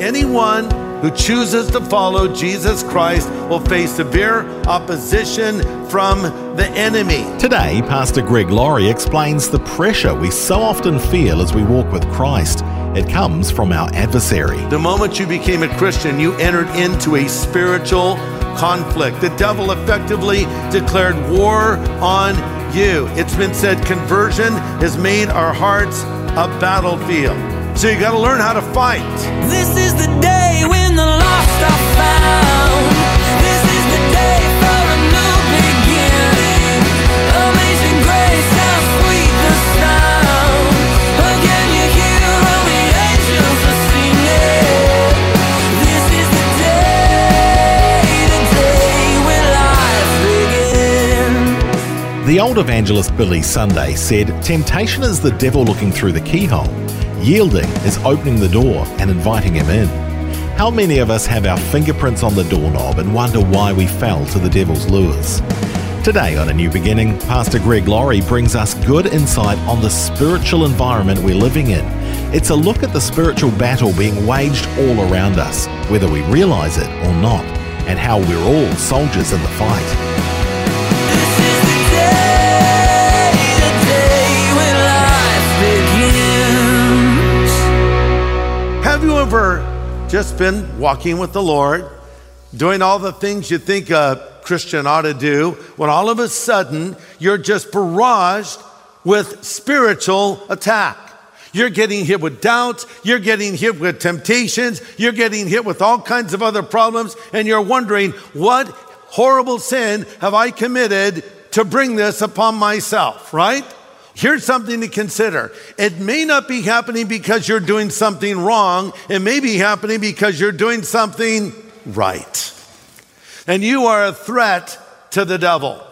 Anyone who chooses to follow Jesus Christ will face severe opposition from the enemy. Today, Pastor Greg Laurie explains the pressure we so often feel as we walk with Christ. It comes from our adversary. The moment you became a Christian, you entered into a spiritual conflict. The devil effectively declared war on you. It's been said conversion has made our hearts a battlefield. So you got to learn how to fight. This is the day when the lost are found. This is the day for a new beginning. Amazing grace, how sweet the sound. Again you hear all the angels are singing. This is the day, the day when life begins. The old evangelist Billy Sunday said, Temptation is the devil looking through the keyhole. Yielding is opening the door and inviting him in. How many of us have our fingerprints on the doorknob and wonder why we fell to the devil's lures? Today on A New Beginning, Pastor Greg Laurie brings us good insight on the spiritual environment we're living in. It's a look at the spiritual battle being waged all around us, whether we realize it or not, and how we're all soldiers in the fight. Ever just been walking with the Lord, doing all the things you think a Christian ought to do, when all of a sudden you're just barraged with spiritual attack? You're getting hit with doubts, you're getting hit with temptations, you're getting hit with all kinds of other problems, and you're wondering, what horrible sin have I committed to bring this upon myself, right? Here's something to consider. It may not be happening because you're doing something wrong. It may be happening because you're doing something right. And you are a threat to the devil.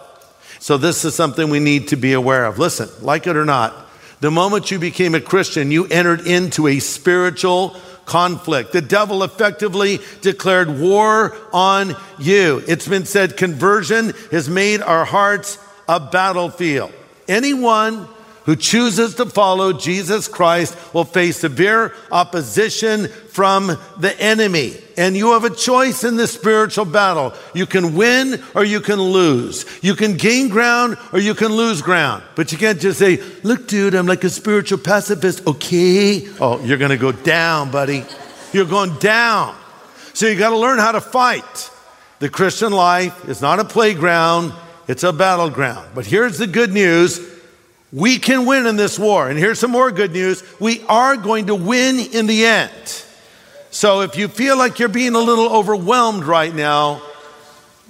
So, this is something we need to be aware of. Listen, like it or not, the moment you became a Christian, you entered into a spiritual conflict. The devil effectively declared war on you. It's been said conversion has made our hearts a battlefield. Anyone who chooses to follow Jesus Christ will face severe opposition from the enemy. And you have a choice in this spiritual battle. You can win or you can lose. You can gain ground or you can lose ground. But you can't just say, look, dude, I'm like a spiritual pacifist. Okay. Oh, you're going to go down, buddy. You're going down. So you got to learn how to fight. The Christian life is not a playground, it's a battleground. But here's the good news we can win in this war. And here's some more good news we are going to win in the end. So if you feel like you're being a little overwhelmed right now,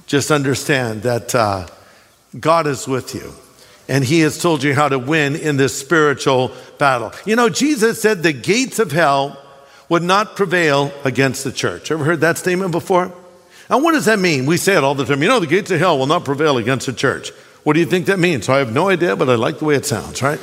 just understand that uh, God is with you. And he has told you how to win in this spiritual battle. You know, Jesus said the gates of hell would not prevail against the church. Ever heard that statement before? Now, what does that mean? We say it all the time. You know, the gates of hell will not prevail against the church. What do you think that means? So I have no idea, but I like the way it sounds, right?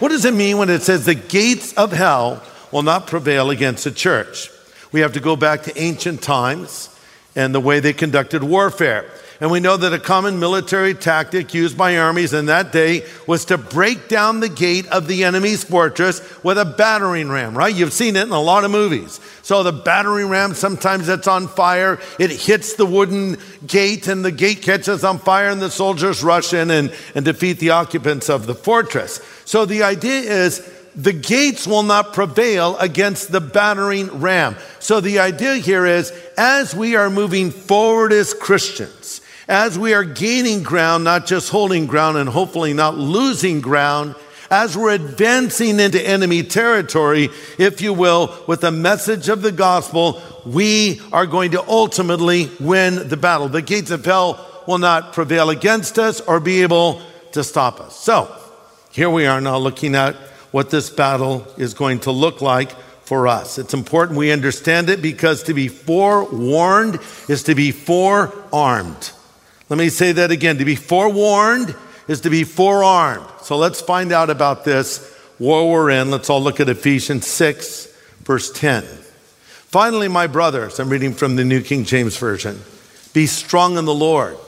what does it mean when it says the gates of hell will not prevail against the church? We have to go back to ancient times and the way they conducted warfare. And we know that a common military tactic used by armies in that day was to break down the gate of the enemy's fortress with a battering ram, right? You've seen it in a lot of movies. So the battering ram, sometimes it's on fire. It hits the wooden gate and the gate catches on fire and the soldiers rush in and, and defeat the occupants of the fortress. So the idea is the gates will not prevail against the battering ram. So the idea here is as we are moving forward as Christians, as we are gaining ground, not just holding ground and hopefully not losing ground, as we're advancing into enemy territory, if you will, with the message of the gospel, we are going to ultimately win the battle. The gates of hell will not prevail against us or be able to stop us. So, here we are now looking at what this battle is going to look like for us. It's important we understand it because to be forewarned is to be forearmed. Let me say that again. To be forewarned is to be forearmed. So let's find out about this war we're in. Let's all look at Ephesians 6, verse 10. Finally, my brothers, I'm reading from the New King James Version, be strong in the Lord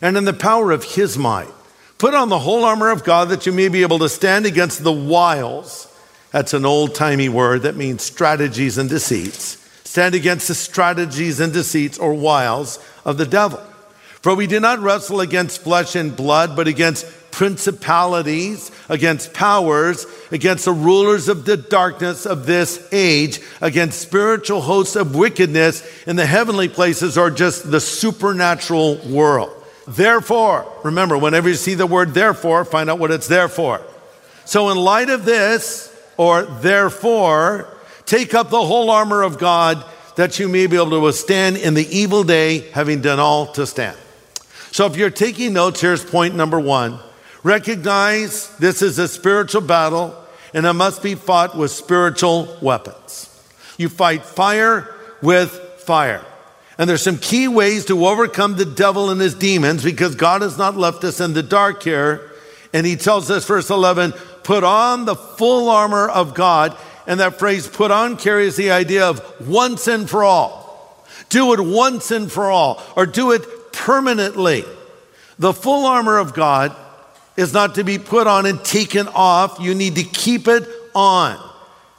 and in the power of his might. Put on the whole armor of God that you may be able to stand against the wiles. That's an old timey word that means strategies and deceits. Stand against the strategies and deceits or wiles of the devil. For we do not wrestle against flesh and blood, but against principalities, against powers, against the rulers of the darkness of this age, against spiritual hosts of wickedness in the heavenly places or just the supernatural world. Therefore, remember, whenever you see the word therefore, find out what it's there for. So, in light of this, or therefore, take up the whole armor of God that you may be able to withstand in the evil day, having done all to stand. So if you're taking notes, here's point number one. Recognize this is a spiritual battle and it must be fought with spiritual weapons. You fight fire with fire. And there's some key ways to overcome the devil and his demons because God has not left us in the dark here. And he tells us, verse 11, put on the full armor of God. And that phrase put on carries the idea of once and for all. Do it once and for all, or do it permanently. The full armor of God is not to be put on and taken off. You need to keep it on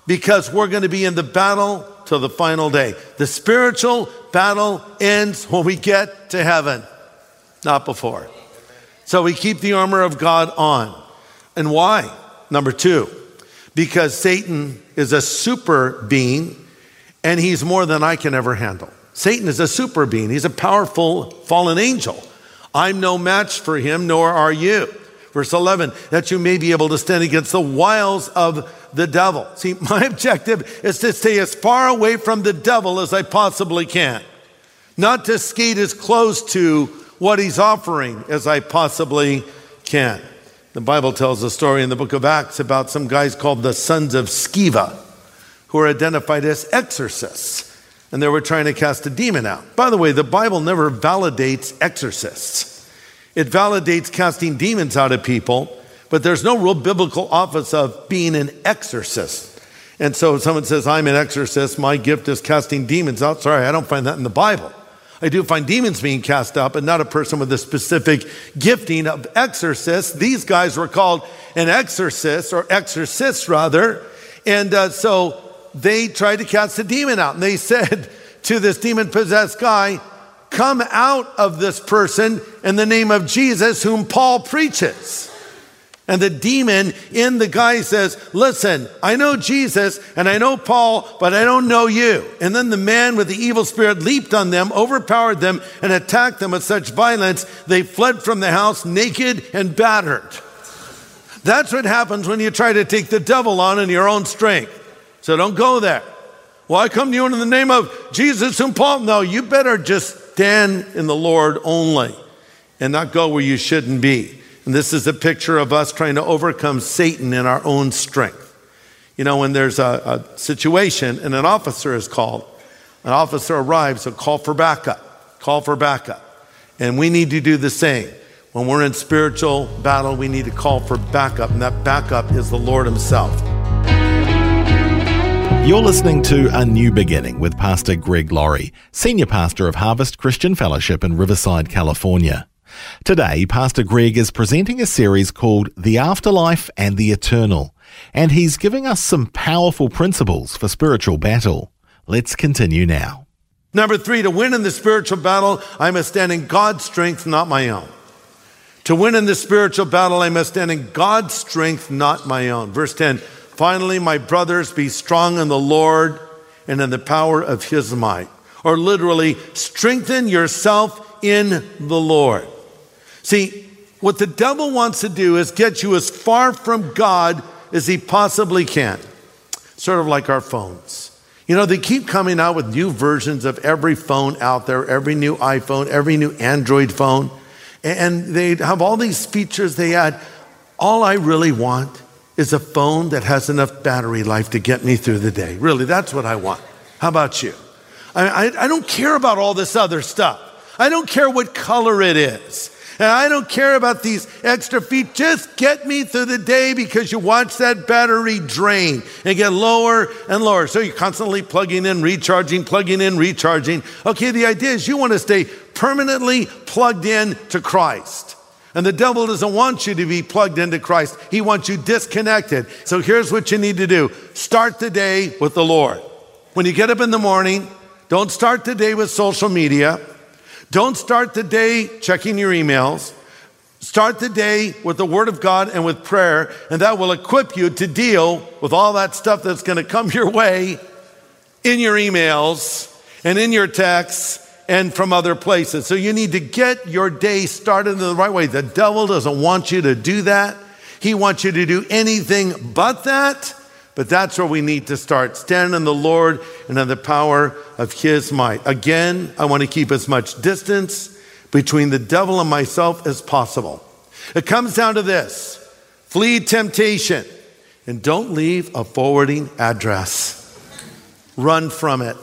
because we're going to be in the battle till the final day. The spiritual battle ends when we get to heaven, not before. So we keep the armor of God on. And why? Number two, because Satan is a super being and he's more than I can ever handle. Satan is a super being, he's a powerful fallen angel. I'm no match for him, nor are you. Verse 11, that you may be able to stand against the wiles of the devil. See, my objective is to stay as far away from the devil as I possibly can, not to skate as close to what he's offering as I possibly can. The Bible tells a story in the book of Acts about some guys called the sons of Sceva, who are identified as exorcists and they were trying to cast a demon out. By the way, the Bible never validates exorcists. It validates casting demons out of people, but there's no real biblical office of being an exorcist. And so if someone says, I'm an exorcist, my gift is casting demons out. Sorry, I don't find that in the Bible. I do find demons being cast out, but not a person with a specific gifting of exorcist. These guys were called an exorcist, or exorcists rather. And uh, so they tried to cast the demon out. And they said to this demon possessed guy, Come out of this person in the name of Jesus, whom Paul preaches. And the demon in the guy says, Listen, I know Jesus and I know Paul, but I don't know you. And then the man with the evil spirit leaped on them, overpowered them, and attacked them with such violence, they fled from the house naked and battered. That's what happens when you try to take the devil on in your own strength. So don't go there. Well, I come to you in the name of Jesus and Paul. No, you better just stand in the Lord only and not go where you shouldn't be. And this is a picture of us trying to overcome Satan in our own strength. You know, when there's a, a situation and an officer is called, an officer arrives, so call for backup. Call for backup. And we need to do the same. When we're in spiritual battle, we need to call for backup, and that backup is the Lord Himself. You're listening to A New Beginning with Pastor Greg Laurie, Senior Pastor of Harvest Christian Fellowship in Riverside, California. Today, Pastor Greg is presenting a series called The Afterlife and the Eternal, and he's giving us some powerful principles for spiritual battle. Let's continue now. Number three, to win in the spiritual battle, I must stand in God's strength, not my own. To win in the spiritual battle, I must stand in God's strength, not my own. Verse 10 Finally, my brothers, be strong in the Lord and in the power of his might. Or literally, strengthen yourself in the Lord. See, what the devil wants to do is get you as far from God as he possibly can. Sort of like our phones. You know, they keep coming out with new versions of every phone out there, every new iPhone, every new Android phone. And they have all these features they add. All I really want is a phone that has enough battery life to get me through the day. Really, that's what I want. How about you? I, I, I don't care about all this other stuff. I don't care what color it is. And I don't care about these extra feet. Just get me through the day because you watch that battery drain and get lower and lower. So you're constantly plugging in, recharging, plugging in, recharging. Okay, the idea is you want to stay permanently plugged in to Christ. And the devil doesn't want you to be plugged into Christ. He wants you disconnected. So here's what you need to do. Start the day with the Lord. When you get up in the morning, don't start the day with social media. Don't start the day checking your emails. Start the day with the Word of God and with prayer, and that will equip you to deal with all that stuff that's going to come your way in your emails and in your texts and from other places. So you need to get your day started in the right way. The devil doesn't want you to do that. He wants you to do anything but that. But that's where we need to start. Stand in the Lord and in the power of His might. Again, I want to keep as much distance between the devil and myself as possible. It comes down to this flee temptation and don't leave a forwarding address. Run from it.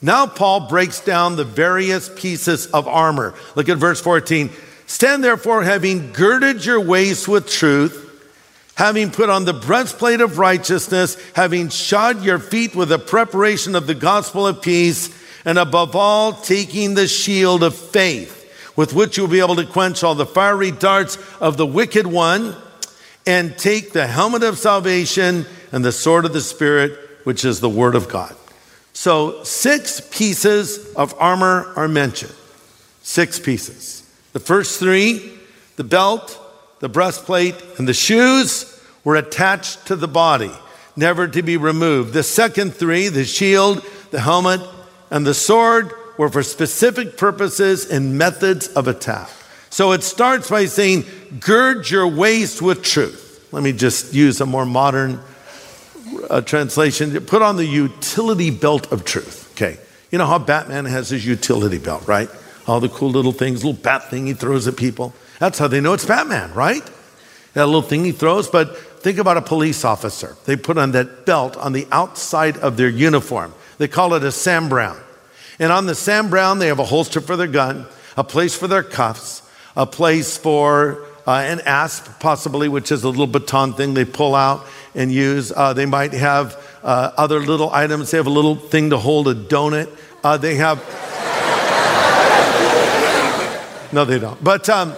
Now, Paul breaks down the various pieces of armor. Look at verse 14. Stand therefore, having girded your waist with truth having put on the breastplate of righteousness, having shod your feet with the preparation of the gospel of peace, and above all, taking the shield of faith, with which you'll be able to quench all the fiery darts of the wicked one, and take the helmet of salvation and the sword of the Spirit, which is the word of God. So, six pieces of armor are mentioned. Six pieces. The first three the belt, the breastplate, and the shoes were attached to the body, never to be removed. The second three, the shield, the helmet, and the sword, were for specific purposes and methods of attack. So it starts by saying, gird your waist with truth. Let me just use a more modern translation. Put on the utility belt of truth. Okay. You know how Batman has his utility belt, right? All the cool little things, little bat thing he throws at people. That's how they know it's Batman, right? That little thing he throws. But think about a police officer. They put on that belt on the outside of their uniform. They call it a Sam Browne. And on the Sam Browne, they have a holster for their gun, a place for their cuffs, a place for uh, an asp, possibly, which is a little baton thing they pull out and use. Uh, they might have uh, other little items. They have a little thing to hold a donut. Uh, they have. no, they don't. But. Um,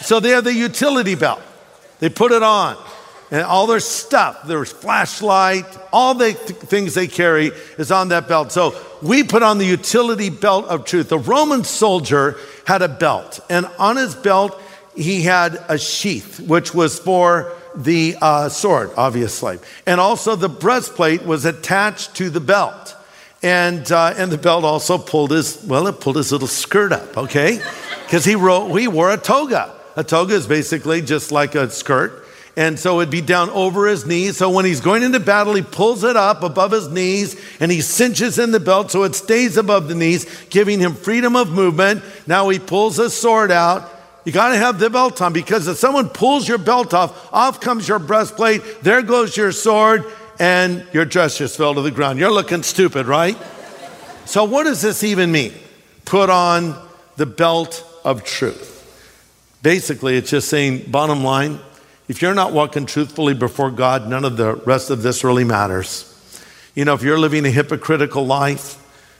so they have the utility belt. They put it on. And all their stuff, their flashlight, all the th- things they carry is on that belt. So we put on the utility belt of truth. The Roman soldier had a belt, and on his belt, he had a sheath, which was for the uh, sword, obviously. And also the breastplate was attached to the belt. And, uh, and the belt also pulled his, well, it pulled his little skirt up, okay? Because he, wrote, he wore a toga. A toga is basically just like a skirt. And so it'd be down over his knees. So when he's going into battle, he pulls it up above his knees and he cinches in the belt so it stays above the knees, giving him freedom of movement. Now he pulls his sword out. You got to have the belt on because if someone pulls your belt off, off comes your breastplate, there goes your sword, and your dress just fell to the ground. You're looking stupid, right? So, what does this even mean? Put on the belt of truth. Basically, it's just saying, bottom line, if you're not walking truthfully before God, none of the rest of this really matters. You know, if you're living a hypocritical life,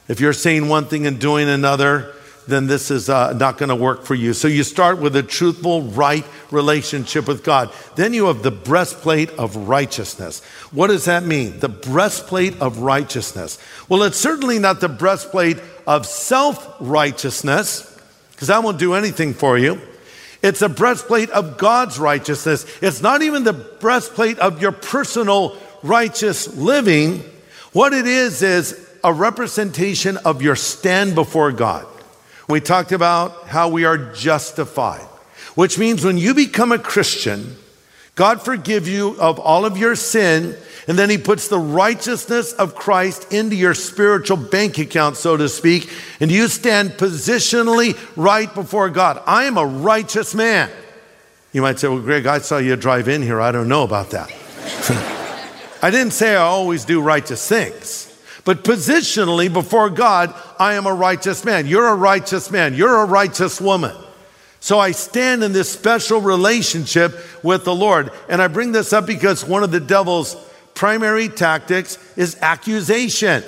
if you're saying one thing and doing another, then this is uh, not going to work for you. So you start with a truthful, right relationship with God. Then you have the breastplate of righteousness. What does that mean? The breastplate of righteousness. Well, it's certainly not the breastplate of self righteousness, because that won't do anything for you. It's a breastplate of God's righteousness. It's not even the breastplate of your personal righteous living. What it is, is a representation of your stand before God. We talked about how we are justified, which means when you become a Christian, God forgive you of all of your sin and then he puts the righteousness of Christ into your spiritual bank account, so to speak, and you stand positionally right before God. I am a righteous man. You might say, Well, Greg, I saw you drive in here. I don't know about that. I didn't say I always do righteous things. But positionally before God, I am a righteous man. You're a righteous man. You're a righteous woman. So I stand in this special relationship with the Lord. And I bring this up because one of the devil's primary tactics is accusation.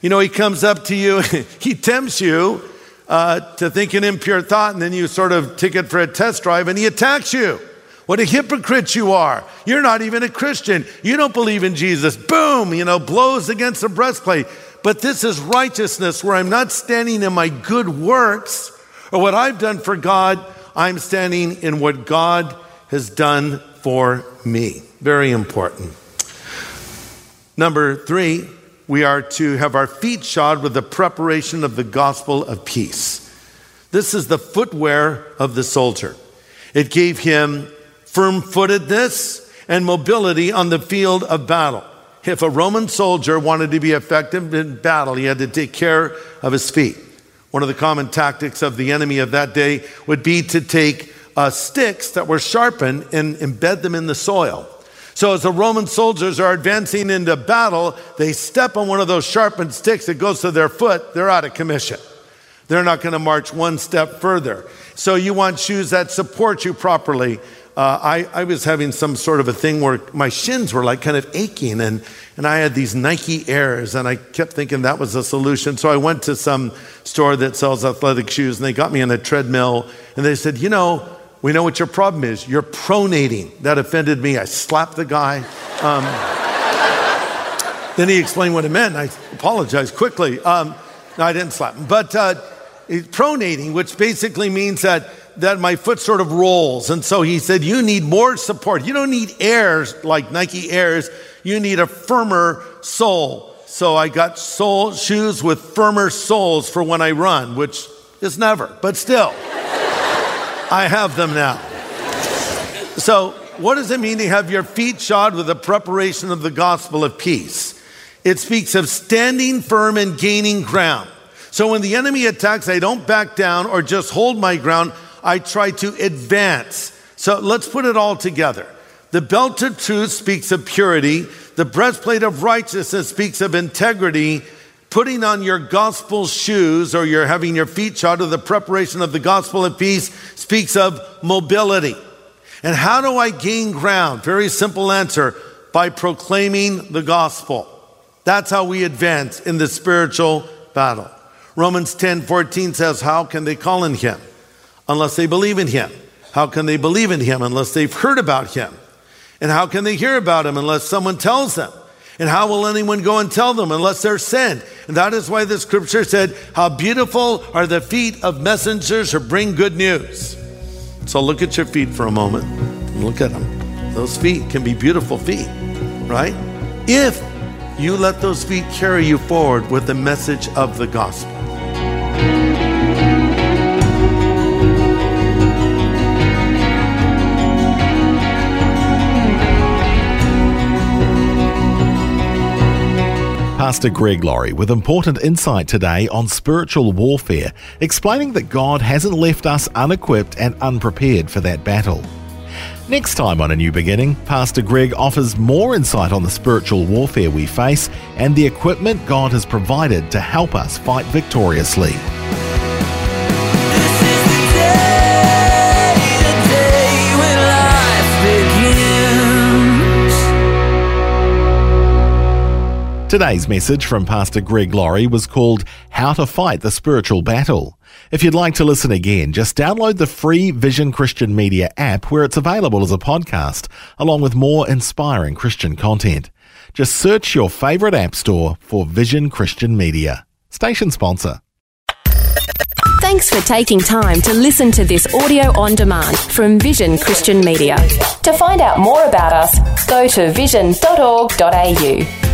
You know, he comes up to you, he tempts you uh, to think an impure thought, and then you sort of take it for a test drive and he attacks you. What a hypocrite you are. You're not even a Christian. You don't believe in Jesus. Boom, you know, blows against the breastplate. But this is righteousness where I'm not standing in my good works or what I've done for God. I'm standing in what God has done for me. Very important. Number three, we are to have our feet shod with the preparation of the gospel of peace. This is the footwear of the soldier. It gave him firm footedness and mobility on the field of battle. If a Roman soldier wanted to be effective in battle, he had to take care of his feet. One of the common tactics of the enemy of that day would be to take uh, sticks that were sharpened and embed them in the soil. So, as the Roman soldiers are advancing into battle, they step on one of those sharpened sticks, it goes to their foot, they're out of commission. They're not going to march one step further. So, you want shoes that support you properly. Uh, I, I was having some sort of a thing where my shins were like kind of aching, and, and I had these Nike Airs, and I kept thinking that was a solution. So I went to some store that sells athletic shoes, and they got me on a treadmill, and they said, You know, we know what your problem is. You're pronating. That offended me. I slapped the guy. Um, then he explained what it meant. I apologized quickly. Um, no, I didn't slap him. But uh, pronating, which basically means that, that my foot sort of rolls. And so he said, You need more support. You don't need airs like Nike Airs. You need a firmer sole. So I got sole shoes with firmer soles for when I run, which is never, but still. I have them now. So, what does it mean to have your feet shod with the preparation of the gospel of peace? It speaks of standing firm and gaining ground. So, when the enemy attacks, I don't back down or just hold my ground, I try to advance. So, let's put it all together. The belt of truth speaks of purity, the breastplate of righteousness speaks of integrity, putting on your gospel shoes or you're having your feet shod with the preparation of the gospel of peace speaks of mobility. And how do I gain ground? Very simple answer by proclaiming the gospel. That's how we advance in the spiritual battle. Romans 10 14 says, How can they call in him unless they believe in him? How can they believe in him unless they've heard about him? And how can they hear about him unless someone tells them? And how will anyone go and tell them unless they're sent? And that is why the scripture said, How beautiful are the feet of messengers who bring good news. So look at your feet for a moment. Look at them. Those feet can be beautiful feet, right? If you let those feet carry you forward with the message of the gospel. Pastor Greg Laurie with important insight today on spiritual warfare, explaining that God hasn't left us unequipped and unprepared for that battle. Next time on A New Beginning, Pastor Greg offers more insight on the spiritual warfare we face and the equipment God has provided to help us fight victoriously. Today's message from Pastor Greg Laurie was called How to Fight the Spiritual Battle. If you'd like to listen again, just download the free Vision Christian Media app where it's available as a podcast, along with more inspiring Christian content. Just search your favorite app store for Vision Christian Media. Station sponsor. Thanks for taking time to listen to this audio on demand from Vision Christian Media. To find out more about us, go to vision.org.au.